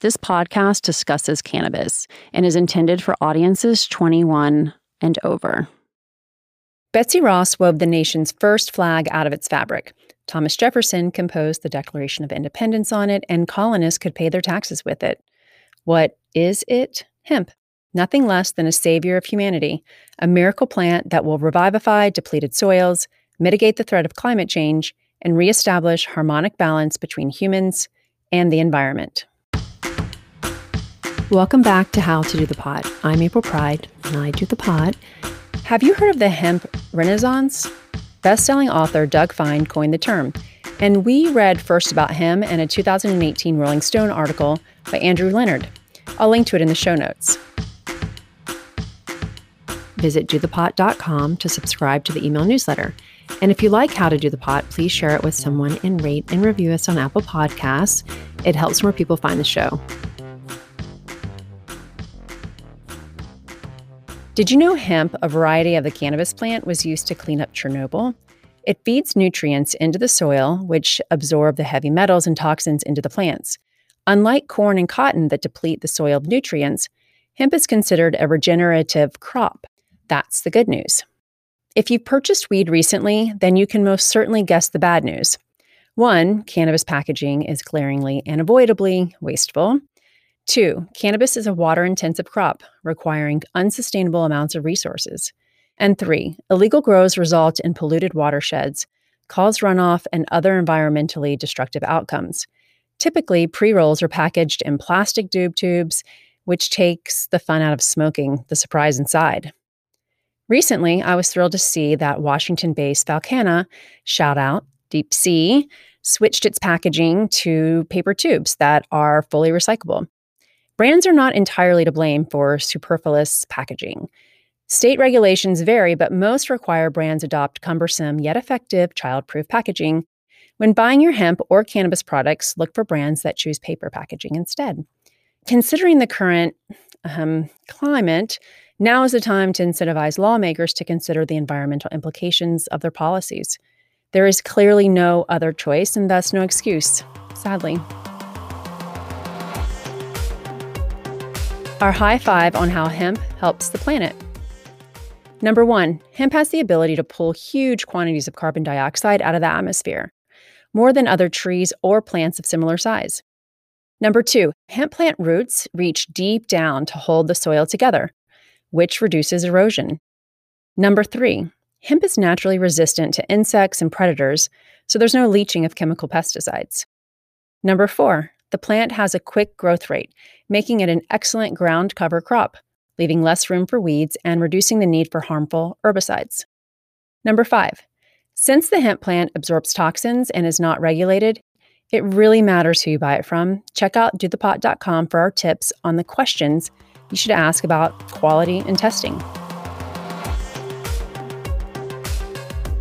This podcast discusses cannabis and is intended for audiences 21 and over. Betsy Ross wove the nation's first flag out of its fabric. Thomas Jefferson composed the Declaration of Independence on it, and colonists could pay their taxes with it. What is it? Hemp. Nothing less than a savior of humanity, a miracle plant that will revivify depleted soils, mitigate the threat of climate change, and reestablish harmonic balance between humans and the environment. Welcome back to How to Do the Pot. I'm April Pride, and I do the pot. Have you heard of the hemp renaissance? Best-selling author Doug Fine coined the term, and we read first about him in a 2018 Rolling Stone article by Andrew Leonard. I'll link to it in the show notes. Visit dothepot.com to subscribe to the email newsletter. And if you like How to Do the Pot, please share it with someone and rate and review us on Apple Podcasts. It helps more people find the show. Did you know hemp, a variety of the cannabis plant, was used to clean up Chernobyl? It feeds nutrients into the soil, which absorb the heavy metals and toxins into the plants. Unlike corn and cotton that deplete the soil of nutrients, hemp is considered a regenerative crop. That's the good news. If you've purchased weed recently, then you can most certainly guess the bad news. One, cannabis packaging is glaringly and avoidably wasteful. Two, cannabis is a water intensive crop requiring unsustainable amounts of resources. And three, illegal grows result in polluted watersheds, cause runoff, and other environmentally destructive outcomes. Typically, pre rolls are packaged in plastic doob tubes, which takes the fun out of smoking the surprise inside. Recently, I was thrilled to see that Washington based Falcanna, shout out, Deep Sea, switched its packaging to paper tubes that are fully recyclable. Brands are not entirely to blame for superfluous packaging. State regulations vary, but most require brands adopt cumbersome yet effective child-proof packaging. When buying your hemp or cannabis products, look for brands that choose paper packaging instead. Considering the current um, climate, now is the time to incentivize lawmakers to consider the environmental implications of their policies. There is clearly no other choice and thus no excuse, sadly. Our high five on how hemp helps the planet. Number one, hemp has the ability to pull huge quantities of carbon dioxide out of the atmosphere, more than other trees or plants of similar size. Number two, hemp plant roots reach deep down to hold the soil together, which reduces erosion. Number three, hemp is naturally resistant to insects and predators, so there's no leaching of chemical pesticides. Number four, the plant has a quick growth rate, making it an excellent ground cover crop, leaving less room for weeds and reducing the need for harmful herbicides. Number five, since the hemp plant absorbs toxins and is not regulated, it really matters who you buy it from. Check out dothepot.com for our tips on the questions you should ask about quality and testing.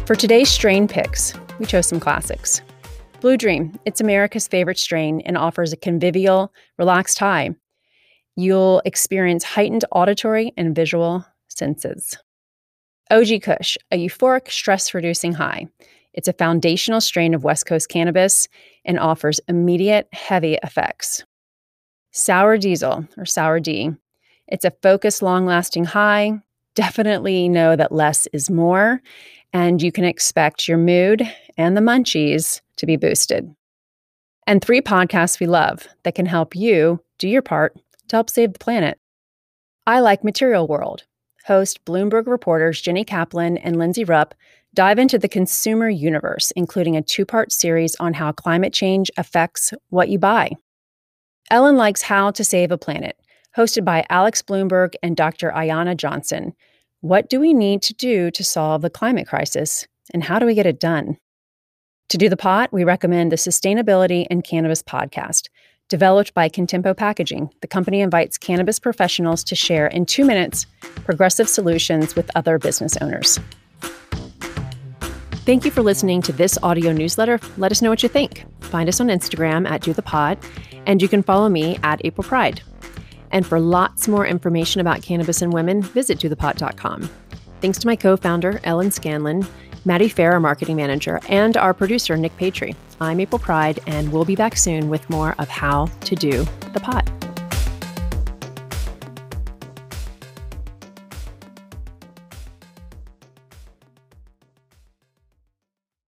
For today's strain picks, we chose some classics. Blue Dream, it's America's favorite strain and offers a convivial, relaxed high. You'll experience heightened auditory and visual senses. OG Kush, a euphoric, stress reducing high. It's a foundational strain of West Coast cannabis and offers immediate, heavy effects. Sour Diesel, or Sour D. It's a focused, long lasting high. Definitely know that less is more, and you can expect your mood and the munchies to be boosted. And three podcasts we love that can help you do your part to help save the planet. I like Material World. Host Bloomberg reporters Jenny Kaplan and Lindsay Rupp dive into the consumer universe, including a two part series on how climate change affects what you buy. Ellen likes How to Save a Planet, hosted by Alex Blumberg and Dr. Ayana Johnson. What do we need to do to solve the climate crisis, and how do we get it done? To do the pot, we recommend the Sustainability and Cannabis podcast. Developed by Contempo Packaging, the company invites cannabis professionals to share in two minutes progressive solutions with other business owners. Thank you for listening to this audio newsletter. Let us know what you think. Find us on Instagram at Do the Pot, and you can follow me at April Pride. And for lots more information about cannabis and women, visit dothepot.com. Thanks to my co founder, Ellen Scanlon, Maddie Fair, our marketing manager, and our producer, Nick Patry. I'm April Pride, and we'll be back soon with more of How to Do the Pot.